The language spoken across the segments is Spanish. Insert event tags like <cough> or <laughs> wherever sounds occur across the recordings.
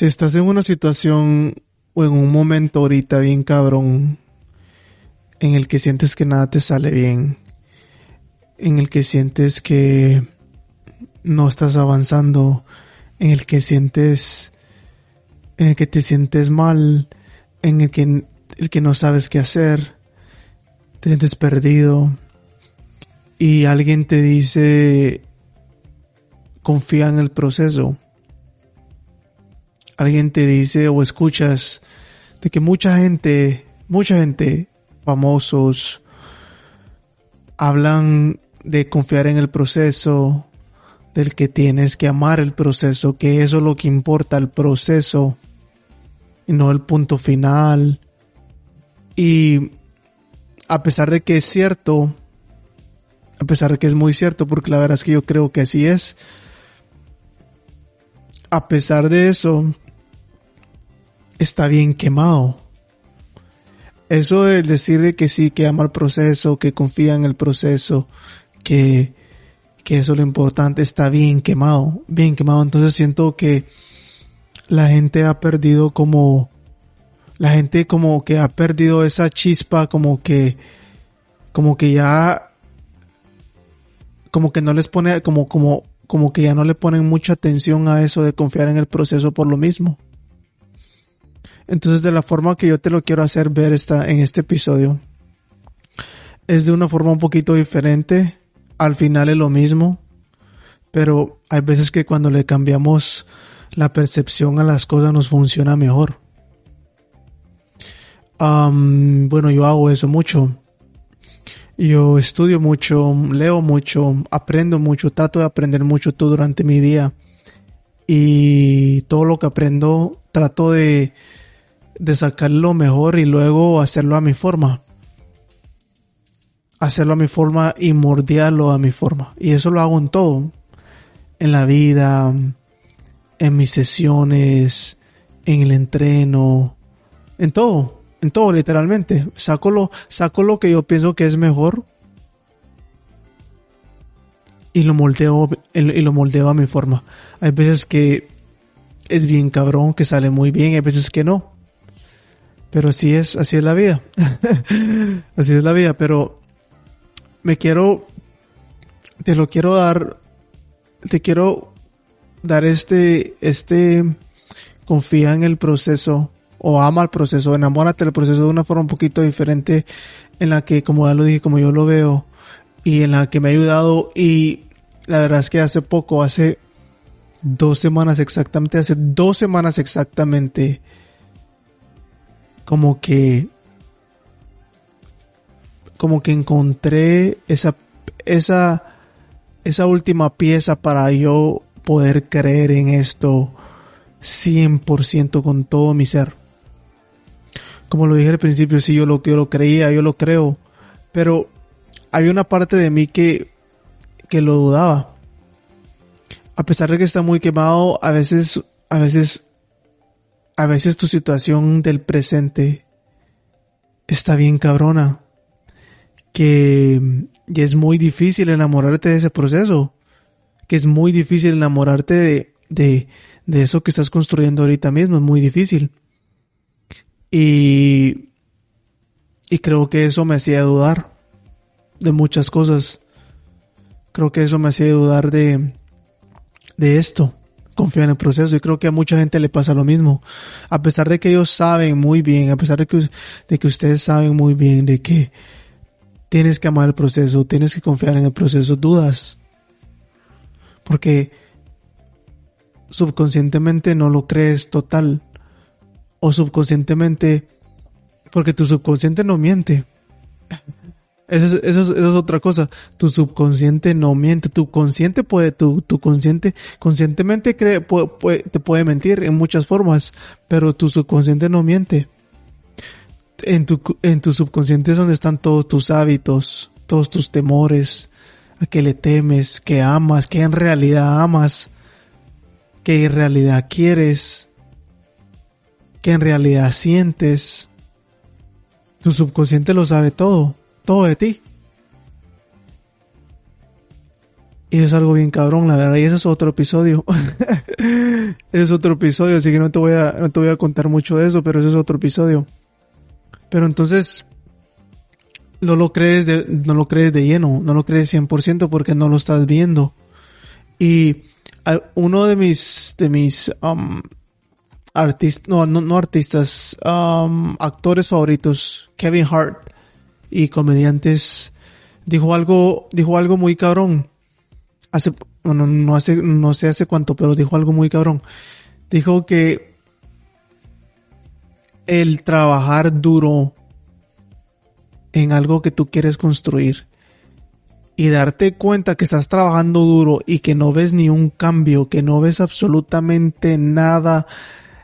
si estás en una situación o en un momento ahorita bien cabrón en el que sientes que nada te sale bien, en el que sientes que no estás avanzando, en el que sientes, en el que te sientes mal, en el que, el que no sabes qué hacer, te sientes perdido y alguien te dice confía en el proceso. Alguien te dice o escuchas de que mucha gente, mucha gente, famosos, hablan de confiar en el proceso, del que tienes que amar el proceso, que eso es lo que importa, el proceso, y no el punto final. Y a pesar de que es cierto, a pesar de que es muy cierto, porque la verdad es que yo creo que así es, a pesar de eso, está bien quemado. Eso de decir que sí, que ama el proceso, que confía en el proceso, que, que eso es lo importante, está bien quemado, bien quemado. Entonces siento que la gente ha perdido como, la gente como que ha perdido esa chispa, como que, como que ya, como que no les pone, como, como, como que ya no le ponen mucha atención a eso de confiar en el proceso por lo mismo. Entonces, de la forma que yo te lo quiero hacer ver esta, en este episodio, es de una forma un poquito diferente. Al final es lo mismo, pero hay veces que cuando le cambiamos la percepción a las cosas nos funciona mejor. bueno, yo hago eso mucho. Yo estudio mucho, leo mucho, aprendo mucho, trato de aprender mucho todo durante mi día. Y todo lo que aprendo trato de, de sacarlo mejor y luego hacerlo a mi forma. Hacerlo a mi forma y mordiarlo a mi forma. Y eso lo hago en todo. En la vida, en mis sesiones, en el entreno, en todo en todo literalmente. Saco lo, saco lo que yo pienso que es mejor y lo moldeo y lo moldeo a mi forma. Hay veces que es bien cabrón, que sale muy bien, hay veces que no. Pero así es, así es la vida. <laughs> así es la vida, pero me quiero te lo quiero dar te quiero dar este este confía en el proceso o ama el proceso, enamórate del proceso de una forma un poquito diferente en la que, como ya lo dije, como yo lo veo y en la que me ha ayudado y la verdad es que hace poco, hace dos semanas exactamente, hace dos semanas exactamente, como que, como que encontré esa, esa, esa última pieza para yo poder creer en esto 100% con todo mi ser como lo dije al principio, sí, yo lo, yo lo creía, yo lo creo, pero había una parte de mí que, que lo dudaba. A pesar de que está muy quemado, a veces, a veces, a veces tu situación del presente está bien cabrona. Que y es muy difícil enamorarte de ese proceso. Que es muy difícil enamorarte de, de, de eso que estás construyendo ahorita mismo. Es muy difícil. Y, y creo que eso me hacía dudar de muchas cosas. Creo que eso me hacía dudar de, de esto. Confiar en el proceso. Y creo que a mucha gente le pasa lo mismo. A pesar de que ellos saben muy bien, a pesar de que, de que ustedes saben muy bien de que tienes que amar el proceso, tienes que confiar en el proceso, dudas. Porque subconscientemente no lo crees total o subconscientemente, porque tu subconsciente no miente. Eso es, eso, es, otra cosa. Tu subconsciente no miente. Tu consciente puede, tu, tu consciente, conscientemente cree, te puede mentir en muchas formas, pero tu subconsciente no miente. En tu, en tu subconsciente es donde están todos tus hábitos, todos tus temores, a que le temes, que amas, que en realidad amas, que en realidad quieres, que en realidad sientes. Tu subconsciente lo sabe todo, todo de ti. Y es algo bien cabrón, la verdad. Y ese es otro episodio. <laughs> es otro episodio, así que no te voy a, no te voy a contar mucho de eso, pero ese es otro episodio. Pero entonces, no lo crees de, no lo crees de lleno, no lo crees 100% porque no lo estás viendo. Y uno de mis, de mis, um, artistas, no, no, artistas, um, actores favoritos, Kevin Hart y comediantes, dijo algo, dijo algo muy cabrón. Hace, bueno, no hace, no sé hace cuánto, pero dijo algo muy cabrón. Dijo que el trabajar duro en algo que tú quieres construir y darte cuenta que estás trabajando duro y que no ves ni un cambio, que no ves absolutamente nada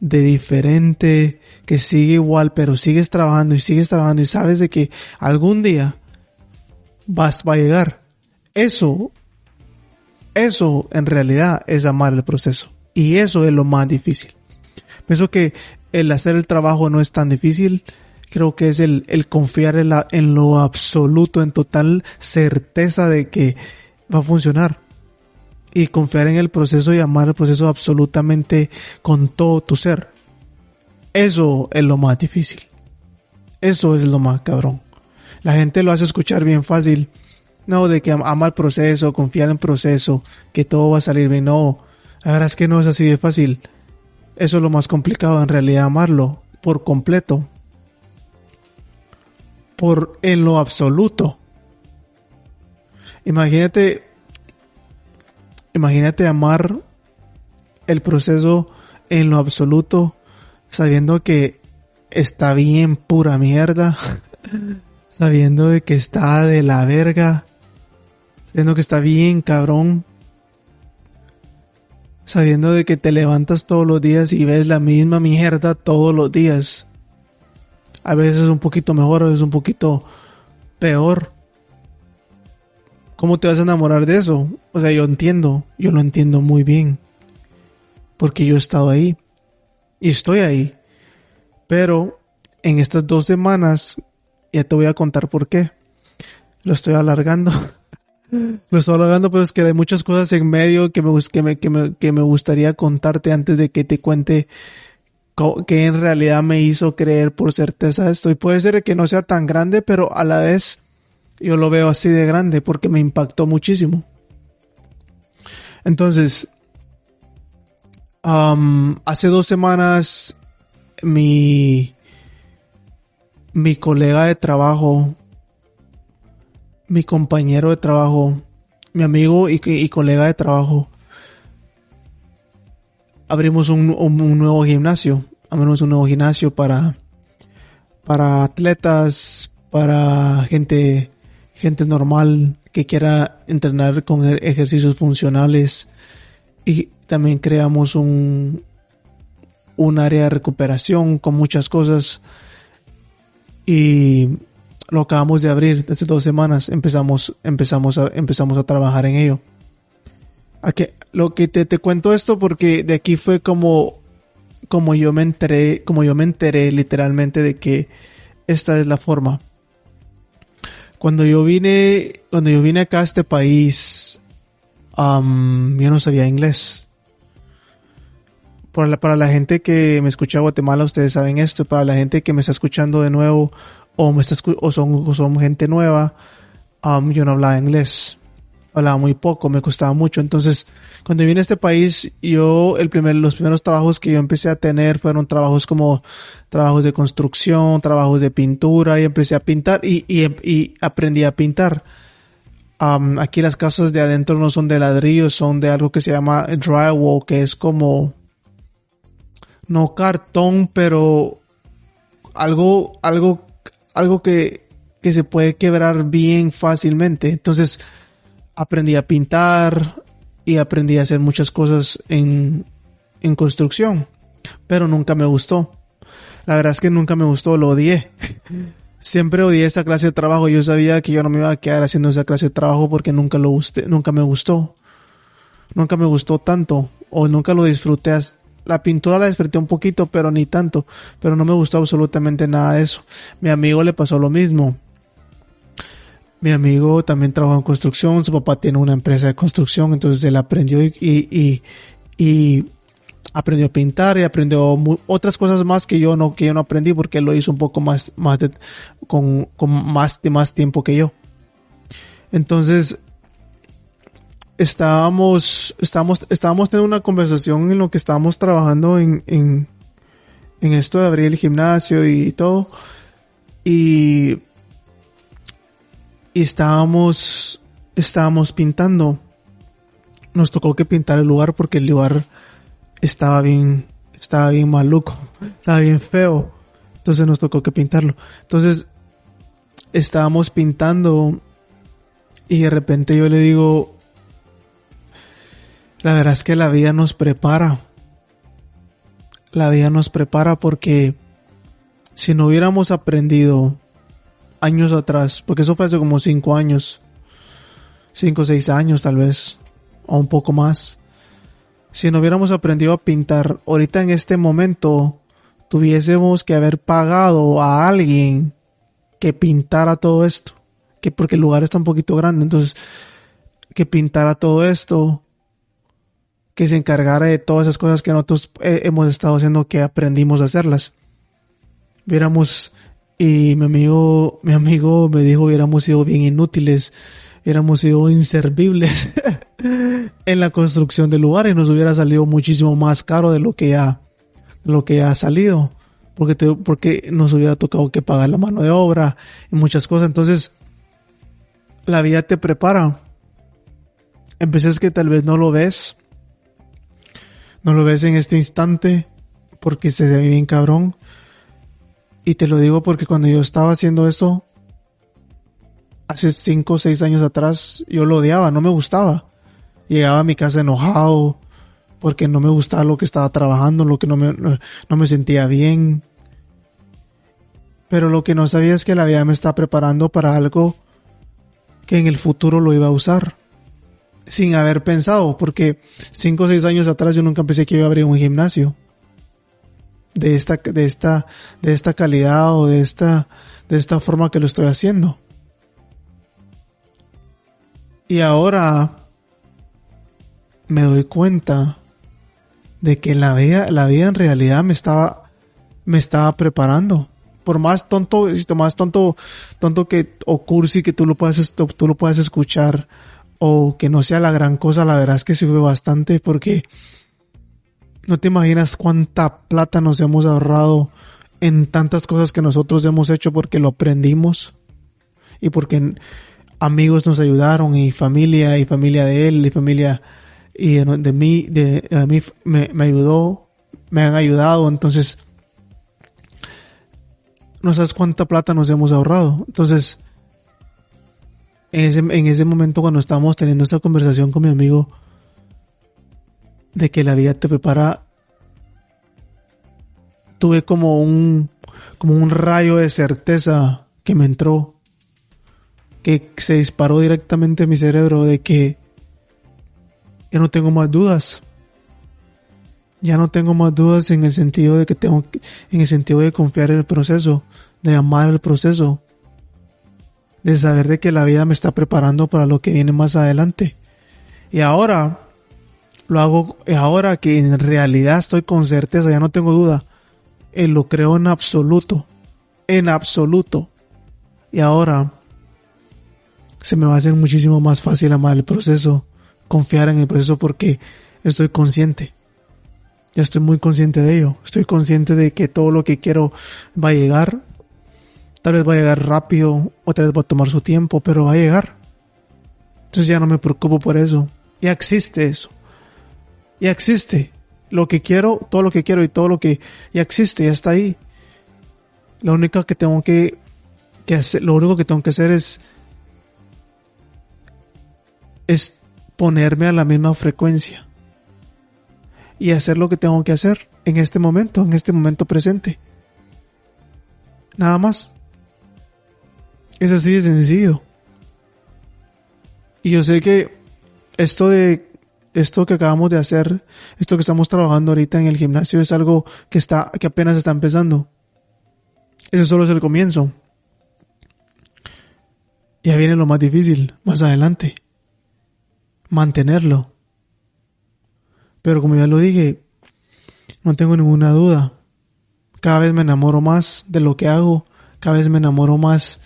de diferente, que sigue igual, pero sigues trabajando y sigues trabajando y sabes de que algún día vas, va a llegar. Eso, eso en realidad es amar el proceso. Y eso es lo más difícil. Pienso que el hacer el trabajo no es tan difícil. Creo que es el, el confiar en, la, en lo absoluto, en total certeza de que va a funcionar y confiar en el proceso y amar el proceso absolutamente con todo tu ser. Eso es lo más difícil. Eso es lo más cabrón. La gente lo hace escuchar bien fácil. No, de que ama el proceso, confiar en el proceso, que todo va a salir bien. No, la verdad es que no es así de fácil. Eso es lo más complicado en realidad, amarlo por completo. Por en lo absoluto. Imagínate Imagínate amar el proceso en lo absoluto, sabiendo que está bien pura mierda, <laughs> sabiendo de que está de la verga, sabiendo que está bien cabrón, sabiendo de que te levantas todos los días y ves la misma mierda todos los días. A veces un poquito mejor, a veces un poquito peor. ¿Cómo te vas a enamorar de eso? O sea, yo entiendo, yo lo entiendo muy bien. Porque yo he estado ahí. Y estoy ahí. Pero en estas dos semanas, ya te voy a contar por qué. Lo estoy alargando. <laughs> lo estoy alargando, pero es que hay muchas cosas en medio que me, que me, que me, que me gustaría contarte antes de que te cuente que en realidad me hizo creer por certeza esto. Y puede ser que no sea tan grande, pero a la vez yo lo veo así de grande porque me impactó muchísimo. Entonces, hace dos semanas mi, mi colega de trabajo, mi compañero de trabajo, mi amigo y, colega de trabajo, abrimos un, un, nuevo gimnasio. Abrimos un nuevo gimnasio para, para atletas, para gente gente normal que quiera entrenar con e-, ejercicios funcionales y también creamos un, un área de recuperación con muchas cosas. Y lo acabamos de abrir hace dos semanas empezamos empezamos a empezamos a trabajar en ello. A lo que te, te cuento esto porque de aquí fue como como yo me enteré como yo me enteré literalmente de que esta es la forma cuando yo vine, cuando yo vine acá a este país, yo no sabía inglés. Para la, para la gente que me escucha a Guatemala, ustedes saben esto. Para la gente que me está escuchando de nuevo o me está o son, son gente nueva, yo no hablaba inglés. Hablaba muy poco, me costaba mucho. Entonces, cuando vine a este país, yo, el primer, los primeros trabajos que yo empecé a tener fueron trabajos como trabajos de construcción, trabajos de pintura, y empecé a pintar y, y, aprendí a pintar. aquí las casas de adentro no son de ladrillo, son de algo que se llama drywall, que es como, no cartón, pero algo, algo, algo que, que se puede quebrar bien fácilmente. Entonces, aprendí a pintar, y aprendí a hacer muchas cosas en, en construcción, pero nunca me gustó. La verdad es que nunca me gustó, lo odié. <laughs> Siempre odié esa clase de trabajo. Yo sabía que yo no me iba a quedar haciendo esa clase de trabajo porque nunca lo nunca me gustó. Nunca me gustó tanto o nunca lo disfruté. La pintura la disfruté un poquito, pero ni tanto. Pero no me gustó absolutamente nada de eso. Mi amigo le pasó lo mismo. Mi amigo también trabaja en construcción, su papá tiene una empresa de construcción, entonces él aprendió y, y, y, aprendió a pintar y aprendió otras cosas más que yo no, que yo no aprendí porque él lo hizo un poco más, más de, con, con más de más tiempo que yo. Entonces, estábamos, estábamos, estábamos teniendo una conversación en lo que estábamos trabajando en, en, en esto de abrir el gimnasio y todo. Y y estábamos, estábamos pintando. Nos tocó que pintar el lugar porque el lugar estaba bien, estaba bien maluco, estaba bien feo. Entonces nos tocó que pintarlo. Entonces estábamos pintando y de repente yo le digo, la verdad es que la vida nos prepara. La vida nos prepara porque si no hubiéramos aprendido años atrás, porque eso fue hace como cinco años, cinco o seis años tal vez, o un poco más. Si no hubiéramos aprendido a pintar, ahorita en este momento tuviésemos que haber pagado a alguien que pintara todo esto, que porque el lugar está un poquito grande, entonces que pintara todo esto, que se encargara de todas esas cosas que nosotros eh, hemos estado haciendo que aprendimos a hacerlas. Hubiéramos y mi amigo, mi amigo me dijo que éramos sido bien inútiles, éramos sido inservibles <laughs> en la construcción del lugar y nos hubiera salido muchísimo más caro de lo que ya, lo que ha salido. Porque, porque nos hubiera tocado que pagar la mano de obra y muchas cosas. Entonces, la vida te prepara. En que tal vez no lo ves. No lo ves en este instante porque se ve bien cabrón. Y te lo digo porque cuando yo estaba haciendo eso, hace 5 o 6 años atrás, yo lo odiaba, no me gustaba. Llegaba a mi casa enojado porque no me gustaba lo que estaba trabajando, lo que no me, no, me sentía bien. Pero lo que no sabía es que la vida me está preparando para algo que en el futuro lo iba a usar. Sin haber pensado, porque 5 o 6 años atrás yo nunca pensé que iba a abrir un gimnasio de esta, de esta, de esta calidad o de esta, de esta forma que lo estoy haciendo. Y ahora me doy cuenta de que la vida, la vida en realidad me estaba, me estaba preparando. Por más tonto, más tonto, tonto que, o cursi que tú lo puedas, tú lo puedas escuchar, o que no sea la gran cosa, la verdad es que sirve bastante porque no te imaginas cuánta plata nos hemos ahorrado en tantas cosas que nosotros hemos hecho porque lo aprendimos y porque amigos nos ayudaron y familia y familia de él y familia y de, mí, de, mí me, ayudó, me han ayudado, entonces no sabes cuánta plata nos hemos ahorrado. Entonces, en ese, en ese momento cuando estábamos teniendo esta conversación con mi amigo, de que la vida te prepara, tuve como un, como un rayo de certeza que me entró, que se disparó directamente en mi cerebro de que ya no tengo más dudas. Ya no tengo más dudas en el sentido de que tengo, en el sentido de confiar en el proceso, de amar el proceso, de saber de que la vida me está preparando para lo que viene más adelante. Y ahora, lo hago ahora que en realidad estoy con certeza, ya no tengo duda. Él lo creó en absoluto, en absoluto. Y ahora se me va a hacer muchísimo más fácil amar el proceso, confiar en el proceso porque estoy consciente. Ya estoy muy consciente de ello. Estoy consciente de que todo lo que quiero va a llegar. Tal vez va a llegar rápido, otra vez va a tomar su tiempo, pero va a llegar. Entonces ya no me preocupo por eso. Ya existe eso ya existe. Lo que quiero, todo lo que quiero y todo lo que ya existe, ya está ahí. Lo único que tengo que, que hacer, lo único que tengo que hacer es, es ponerme a la misma frecuencia y hacer lo que tengo que hacer en este momento, en este momento presente. Nada más. Es así de sencillo. Y yo sé que esto de esto que acabamos de hacer, esto que estamos trabajando ahorita en el gimnasio es algo que está, que apenas está empezando. Eso solo es el comienzo. Ya viene lo más difícil, más adelante. Mantenerlo. Pero como ya lo dije, no tengo ninguna duda. Cada vez me enamoro más de lo que hago, cada vez me enamoro más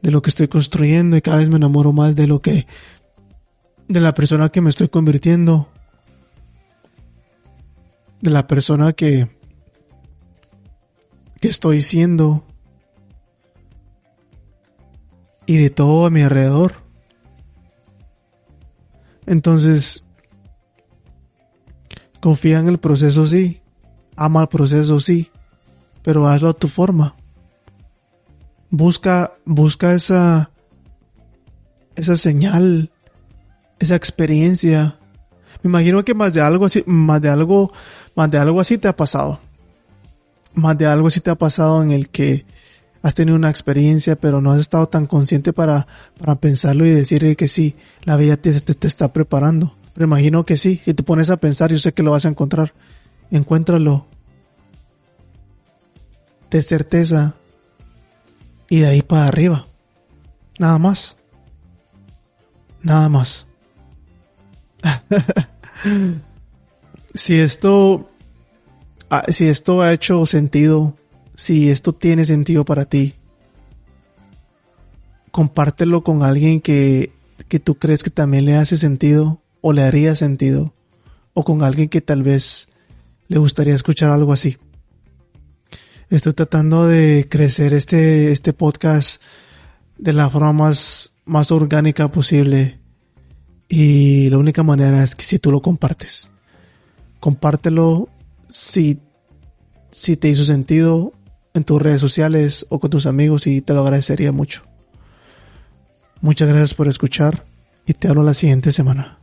de lo que estoy construyendo y cada vez me enamoro más de lo que de la persona que me estoy convirtiendo, de la persona que que estoy siendo y de todo a mi alrededor. Entonces, confía en el proceso, sí. Ama el proceso, sí. Pero hazlo a tu forma. Busca, busca esa, esa señal, esa experiencia. Me imagino que más de algo así, más de algo, más de algo así te ha pasado. Más de algo así te ha pasado en el que has tenido una experiencia, pero no has estado tan consciente para, para pensarlo y decir que sí, la vida te, te, está preparando. Pero imagino que sí, si te pones a pensar, yo sé que lo vas a encontrar. Encuéntralo. De certeza. Y de ahí para arriba. Nada más. Nada más. <laughs> si esto, si esto ha hecho sentido si esto tiene sentido para ti, compártelo con alguien que, que tú crees que también le hace sentido o le haría sentido, o con alguien que tal vez le gustaría escuchar algo así. Estoy tratando de crecer este, este podcast de la forma más, más orgánica posible. Y la única manera es que si tú lo compartes. Compártelo si, si te hizo sentido en tus redes sociales o con tus amigos y te lo agradecería mucho. Muchas gracias por escuchar y te hablo la siguiente semana.